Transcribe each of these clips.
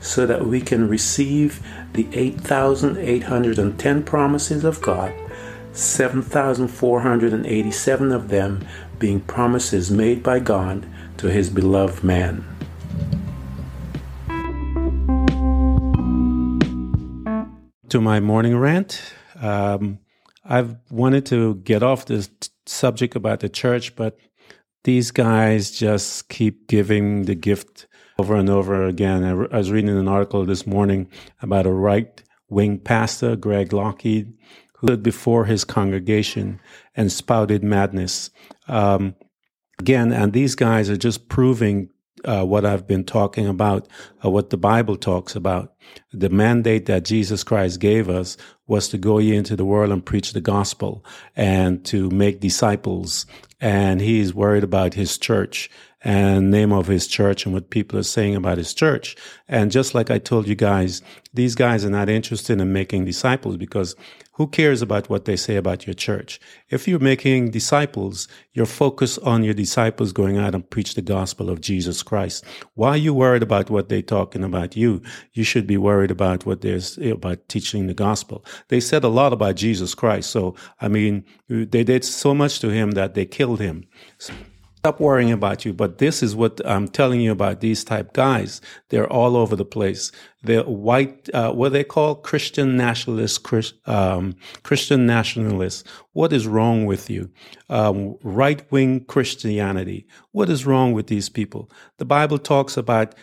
so that we can receive the 8,810 promises of God, 7,487 of them being promises made by God to his beloved man. To my morning rant, um, I've wanted to get off this t- subject about the church, but these guys just keep giving the gift over and over again. I, was reading an article this morning about a right wing pastor, Greg Lockheed, who stood before his congregation and spouted madness. Um, again, and these guys are just proving uh, what I've been talking about, uh, what the Bible talks about. The mandate that Jesus Christ gave us was to go ye into the world and preach the gospel and to make disciples. And he's worried about his church and name of his church and what people are saying about his church. And just like I told you guys, these guys are not interested in making disciples because who cares about what they say about your church? If you're making disciples, you're focused on your disciples going out and preach the gospel of Jesus Christ. Why are you worried about what they're talking about you? You should be worried about what they're about teaching the gospel. They said a lot about Jesus Christ. So, I mean, they did so much to him that they killed him. So, Stop worrying about you. But this is what I'm telling you about these type guys. They're all over the place. They're white, uh, what they call Christian nationalists, Chris, um, Christian nationalists. What is wrong with you? Um, right wing Christianity. What is wrong with these people? The Bible talks about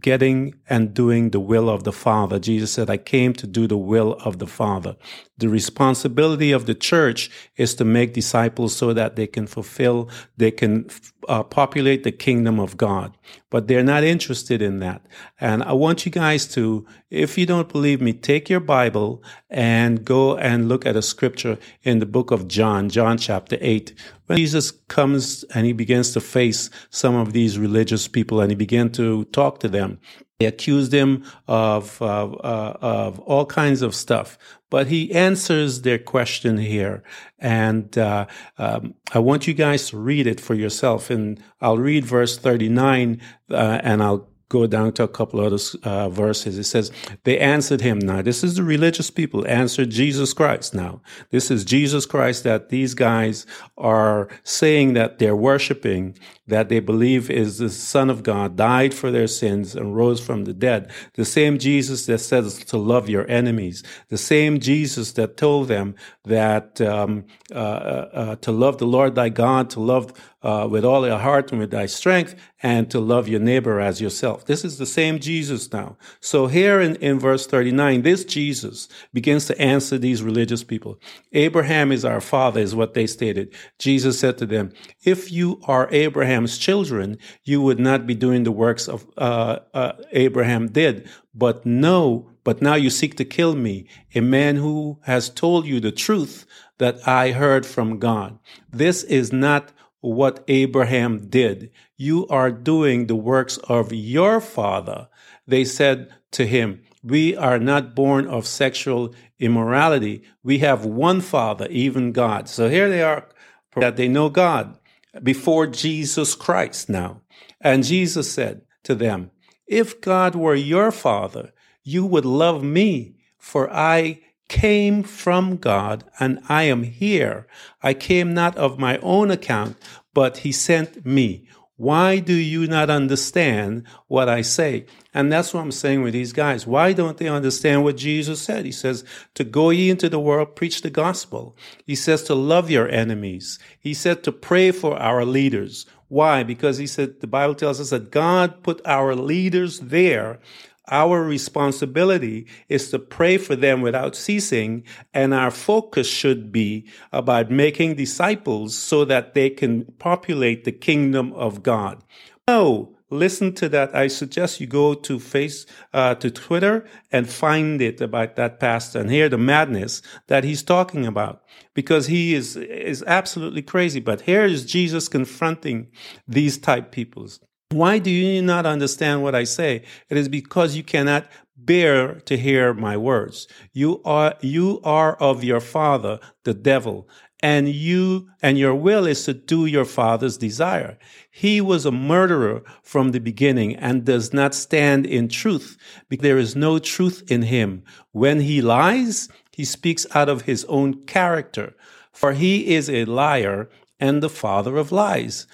getting and doing the will of the Father. Jesus said, I came to do the will of the Father. The responsibility of the church is to make disciples so that they can fulfill, they can uh, populate the kingdom of God. But they're not interested in that. And I want you guys to, if you don't believe me, take your Bible and go and look at a scripture in the book of John, John chapter 8. When Jesus comes and he begins to face some of these religious people and he began to talk to them, they accused him of, uh, uh, of all kinds of stuff, but he answers their question here. And uh, um, I want you guys to read it for yourself. And I'll read verse 39 uh, and I'll go down to a couple other uh, verses. It says, They answered him. Now, this is the religious people answered Jesus Christ. Now, this is Jesus Christ that these guys are saying that they're worshiping, that they believe is the Son of God, died for their sins and rose from the dead. The same Jesus that says to love your enemies. The same Jesus that told them that um, uh, uh, uh to love the Lord thy God, to love uh, with all your heart and with thy strength, and to love your neighbor as yourself. This is the same Jesus now. So here in, in verse 39, this Jesus begins to answer these religious people. Abraham is our father, is what they stated. Jesus said to them, If you are Abraham's children, you would not be doing the works of uh, uh, Abraham did. But no, but now you seek to kill me, a man who has told you the truth that I heard from God. This is not what Abraham did. You are doing the works of your father. They said to him, We are not born of sexual immorality. We have one father, even God. So here they are, that they know God before Jesus Christ now. And Jesus said to them, If God were your father, you would love me, for I came from God and I am here. I came not of my own account, but he sent me. Why do you not understand what I say? And that's what I'm saying with these guys. Why don't they understand what Jesus said? He says to go ye into the world, preach the gospel. He says to love your enemies. He said to pray for our leaders. Why? Because he said, the Bible tells us that God put our leaders there our responsibility is to pray for them without ceasing, and our focus should be about making disciples so that they can populate the kingdom of God. No, listen to that. I suggest you go to face uh, to Twitter and find it about that pastor and hear the madness that he's talking about because he is is absolutely crazy. But here is Jesus confronting these type peoples. Why do you not understand what I say? It is because you cannot bear to hear my words. You are, you are of your father, the devil, and you, and your will is to do your father's desire. He was a murderer from the beginning and does not stand in truth because there is no truth in him. When he lies, he speaks out of his own character, for he is a liar and the father of lies.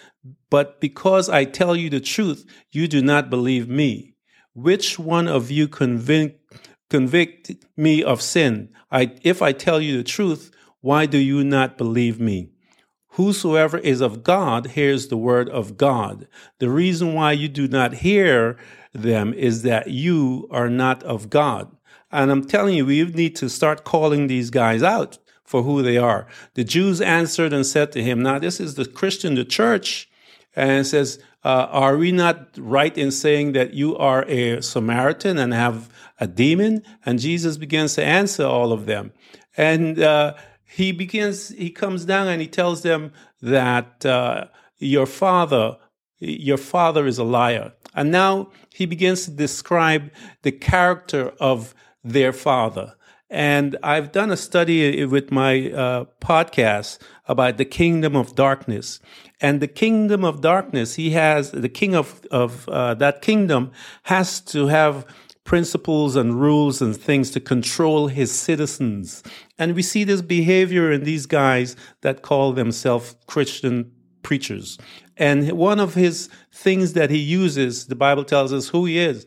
But because I tell you the truth, you do not believe me. Which one of you convict, convict me of sin? I, if I tell you the truth, why do you not believe me? Whosoever is of God hears the word of God. The reason why you do not hear them is that you are not of God. And I'm telling you, we need to start calling these guys out for who they are. The Jews answered and said to him, Now, this is the Christian, the church and says, uh, Are we not right in saying that you are a Samaritan and have a demon? And Jesus begins to answer all of them. And uh, he begins, he comes down and he tells them that uh, your father, your father is a liar. And now he begins to describe the character of their father. And I've done a study with my uh, podcast about the kingdom of darkness. And the kingdom of darkness, he has, the king of, of uh, that kingdom has to have principles and rules and things to control his citizens. And we see this behavior in these guys that call themselves Christian preachers. And one of his things that he uses, the Bible tells us who he is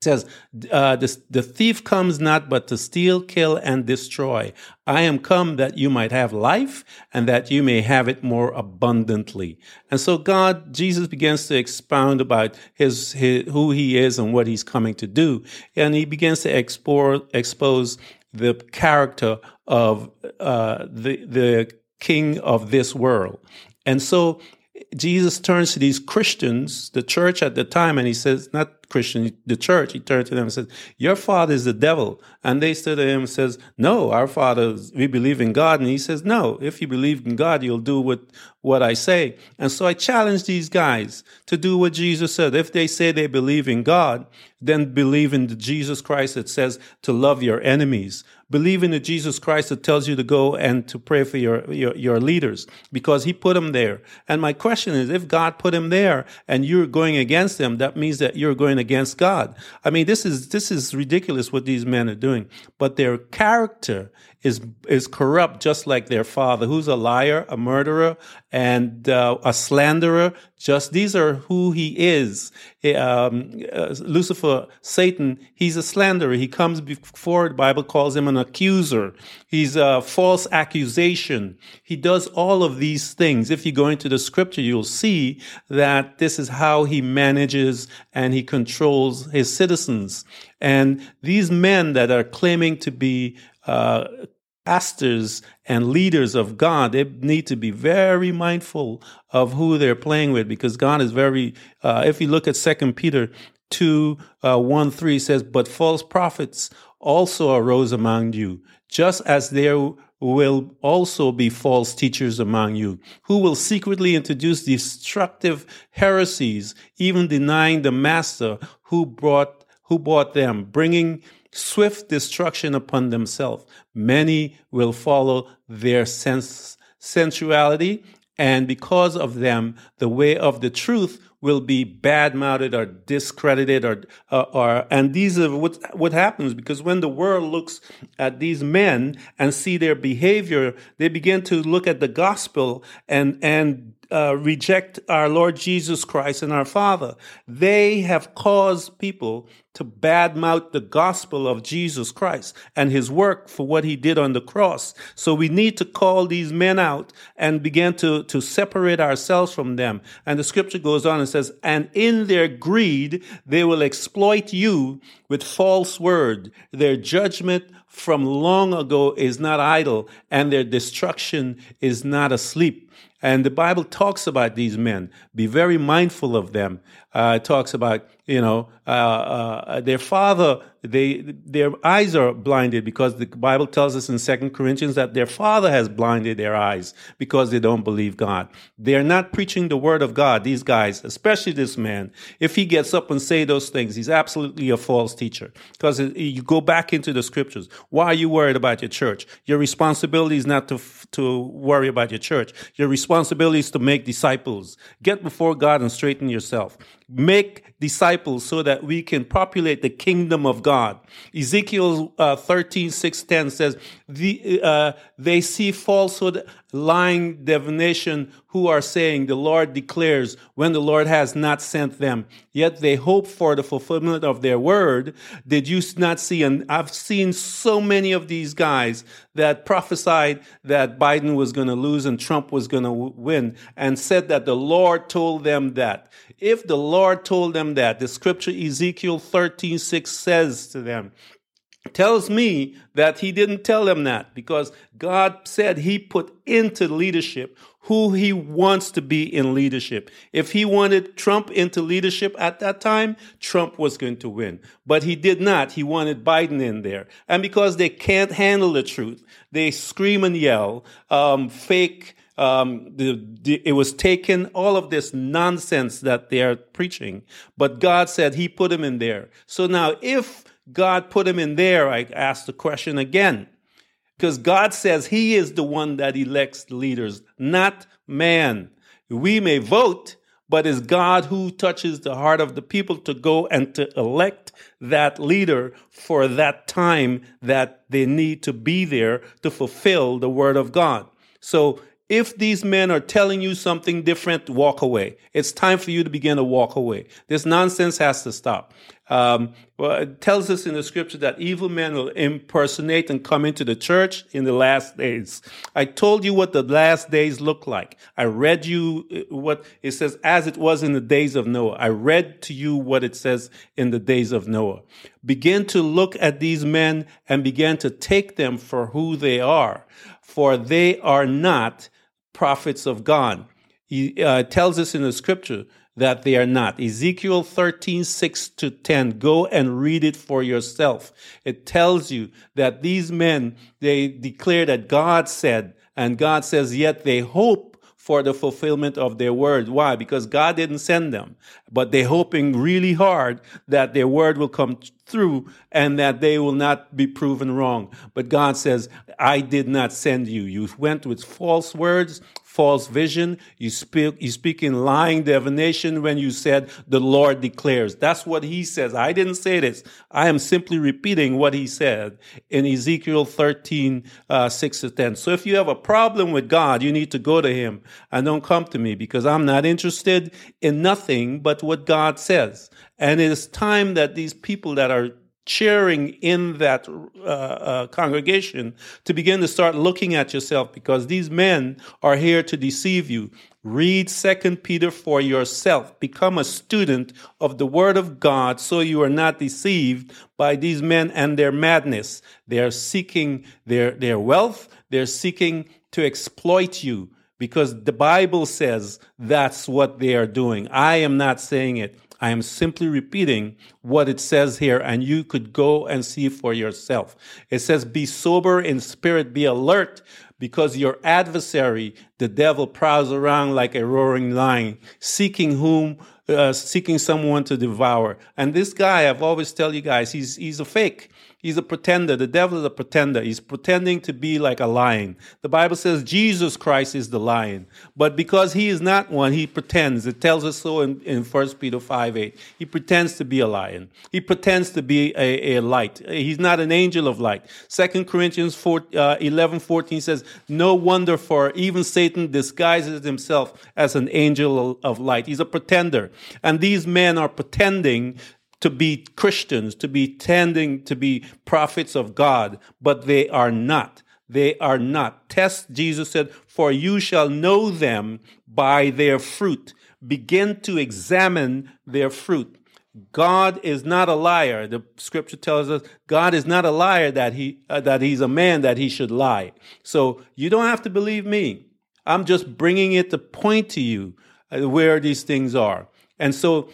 says, uh, the, the thief comes not but to steal, kill, and destroy. I am come that you might have life and that you may have it more abundantly. And so God, Jesus begins to expound about his, his who he is and what he's coming to do. And he begins to explore, expose the character of uh, the, the king of this world. And so Jesus turns to these Christians, the church at the time, and he says, not Christian, the church, he turned to them and said, Your father is the devil. And they stood to him and says, No, our father, we believe in God. And he says, No, if you believe in God, you'll do what, what I say. And so I challenge these guys to do what Jesus said. If they say they believe in God, then believe in the Jesus Christ that says to love your enemies. Believe in the Jesus Christ that tells you to go and to pray for your, your, your leaders because he put them there. And my question is, if God put him there and you're going against them, that means that you're going against God. I mean, this is, this is ridiculous what these men are doing, but their character is is corrupt, just like their father, who's a liar, a murderer, and uh, a slanderer. Just these are who he is. Um, uh, Lucifer, Satan, he's a slanderer. He comes before the Bible calls him an accuser. He's a false accusation. He does all of these things. If you go into the scripture, you'll see that this is how he manages and he controls his citizens. And these men that are claiming to be uh, pastors and leaders of God, they need to be very mindful of who they're playing with because God is very, uh, if you look at Second Peter 2, uh, 1, 3 says, but false prophets also arose among you, just as there will also be false teachers among you, who will secretly introduce destructive heresies, even denying the master who brought, who bought them, bringing swift destruction upon themselves. Many will follow their sense, sensuality, and because of them, the way of the truth will be bad mouthed or discredited or, uh, or, and these are what, what happens because when the world looks at these men and see their behavior, they begin to look at the gospel and, and uh, reject our Lord Jesus Christ and our Father. They have caused people to badmouth the gospel of Jesus Christ and his work for what he did on the cross. So we need to call these men out and begin to, to separate ourselves from them. And the scripture goes on and says, and in their greed, they will exploit you with false word. Their judgment from long ago is not idle and their destruction is not asleep. And the Bible talks about these men. Be very mindful of them. Uh, it talks about, you know, uh, uh, their father they their eyes are blinded because the Bible tells us in Second Corinthians that their father has blinded their eyes because they don't believe God. They're not preaching the word of God. These guys, especially this man, if he gets up and say those things, he's absolutely a false teacher. Because you go back into the scriptures. Why are you worried about your church? Your responsibility is not to to worry about your church. Your responsibility is to make disciples. Get before God and straighten yourself make disciples so that we can populate the kingdom of God. Ezekiel uh, 13, 6, 10 says, the, uh, they see falsehood, lying divination who are saying the Lord declares when the Lord has not sent them. Yet they hope for the fulfillment of their word. Did you not see? And I've seen so many of these guys that prophesied that Biden was going to lose and Trump was going to win and said that the Lord told them that. If the Lord told them that, the scripture Ezekiel 13, 6 says to them, tells me that he didn't tell them that because God said he put into leadership who he wants to be in leadership. If he wanted Trump into leadership at that time, Trump was going to win. But he did not. He wanted Biden in there. And because they can't handle the truth, they scream and yell, um, fake um, the, the, it was taken, all of this nonsense that they are preaching. But God said He put him in there. So now, if God put him in there, I ask the question again. Because God says He is the one that elects leaders, not man. We may vote, but it's God who touches the heart of the people to go and to elect that leader for that time that they need to be there to fulfill the word of God. So if these men are telling you something different, walk away. It's time for you to begin to walk away. This nonsense has to stop. Um, well, it tells us in the scripture that evil men will impersonate and come into the church in the last days. I told you what the last days look like. I read you uh, what it says as it was in the days of Noah. I read to you what it says in the days of Noah. Begin to look at these men and begin to take them for who they are, for they are not prophets of God. He uh, tells us in the scripture that they are not. Ezekiel 13, 6 to 10. Go and read it for yourself. It tells you that these men, they declare that God said, and God says, yet they hope for the fulfillment of their word. Why? Because God didn't send them, but they're hoping really hard that their word will come through and that they will not be proven wrong. But God says, I did not send you. You went with false words false vision. You speak, you speak in lying divination when you said the Lord declares. That's what he says. I didn't say this. I am simply repeating what he said in Ezekiel 13, uh, 6 to 10. So if you have a problem with God, you need to go to him and don't come to me because I'm not interested in nothing but what God says. And it is time that these people that are cheering in that uh, uh, congregation to begin to start looking at yourself because these men are here to deceive you. Read Second Peter for yourself. Become a student of the Word of God so you are not deceived by these men and their madness. They are seeking their, their wealth. They're seeking to exploit you because the Bible says that's what they are doing. I am not saying it. I am simply repeating what it says here, and you could go and see for yourself. It says, Be sober in spirit, be alert, because your adversary, the devil, prowls around like a roaring lion, seeking whom, uh, seeking someone to devour. And this guy, I've always tell you guys, he's he's a fake. He's a pretender. The devil is a pretender. He's pretending to be like a lion. The Bible says Jesus Christ is the lion. But because he is not one, he pretends. It tells us so in, in 1 Peter 5 8. He pretends to be a lion. He pretends to be a, a light. He's not an angel of light. 2 Corinthians 4, uh, 11 14 says, No wonder for even Satan disguises himself as an angel of light. He's a pretender. And these men are pretending to be Christians, to be tending to be prophets of God, but they are not. They are not. Test, Jesus said, for you shall know them by their fruit. Begin to examine their fruit. God is not a liar. The scripture tells us God is not a liar that he uh, that he's a man that he should lie. So you don't have to believe me. I'm just bringing it to point to you uh, where these things are. And so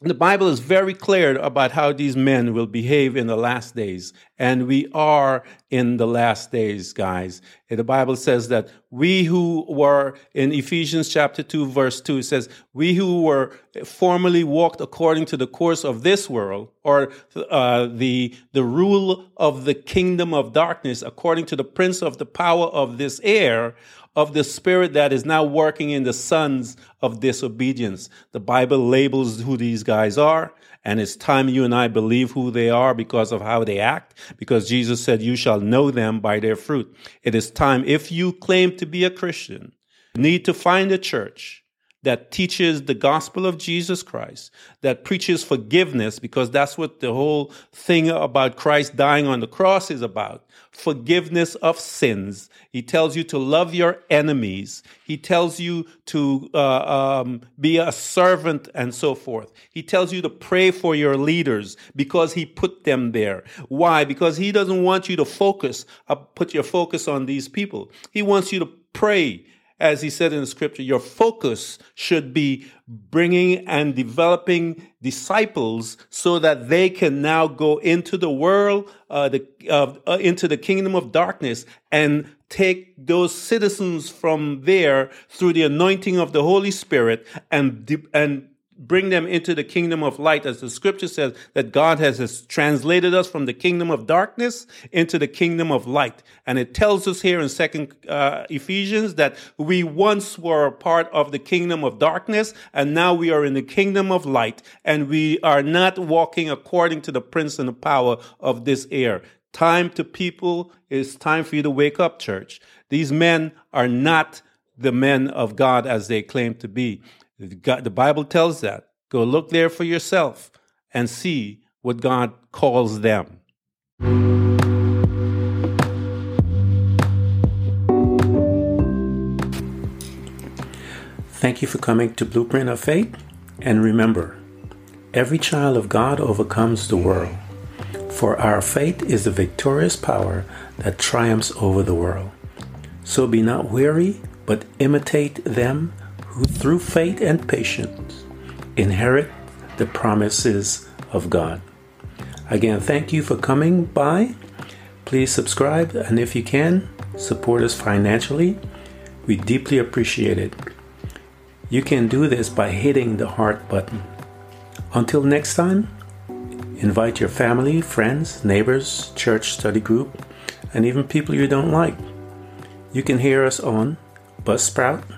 the Bible is very clear about how these men will behave in the last days. And we are in the last days, guys. The Bible says that we who were in Ephesians chapter 2, verse 2, it says, We who were formerly walked according to the course of this world, or uh, the, the rule of the kingdom of darkness, according to the prince of the power of this air, of the spirit that is now working in the sons of disobedience. The Bible labels who these guys are, and it's time you and I believe who they are because of how they act, because Jesus said, You shall know them by their fruit. It is time, if you claim to be a Christian, need to find a church that teaches the gospel of Jesus Christ, that preaches forgiveness, because that's what the whole thing about Christ dying on the cross is about forgiveness of sins. He tells you to love your enemies. He tells you to uh, um, be a servant and so forth. He tells you to pray for your leaders because he put them there. Why? Because he doesn't want you to focus, uh, put your focus on these people. He wants you to pray as he said in the scripture, your focus should be bringing and developing disciples so that they can now go into the world, uh, the, uh, into the kingdom of darkness and take those citizens from there through the anointing of the Holy Spirit and, and bring them into the kingdom of light, as the scripture says that God has translated us from the kingdom of darkness into the kingdom of light. And it tells us here in Second uh, Ephesians that we once were part of the kingdom of darkness, and now we are in the kingdom of light, and we are not walking according to the prince and the power of this air. Time to people is time for you to wake up, church. These men are not the men of God as they claim to be. God, the Bible tells that. Go look there for yourself and see what God calls them. Thank you for coming to Blueprint of Faith. And remember, every child of God overcomes the world. For our faith is the victorious power that triumphs over the world. So be not weary, but imitate them who through faith and patience inherit the promises of God. Again, thank you for coming by. Please subscribe, and if you can, support us financially. We deeply appreciate it. You can do this by hitting the heart button. Until next time, invite your family, friends, neighbors, church study group, and even people you don't like. You can hear us on Buzzsprout,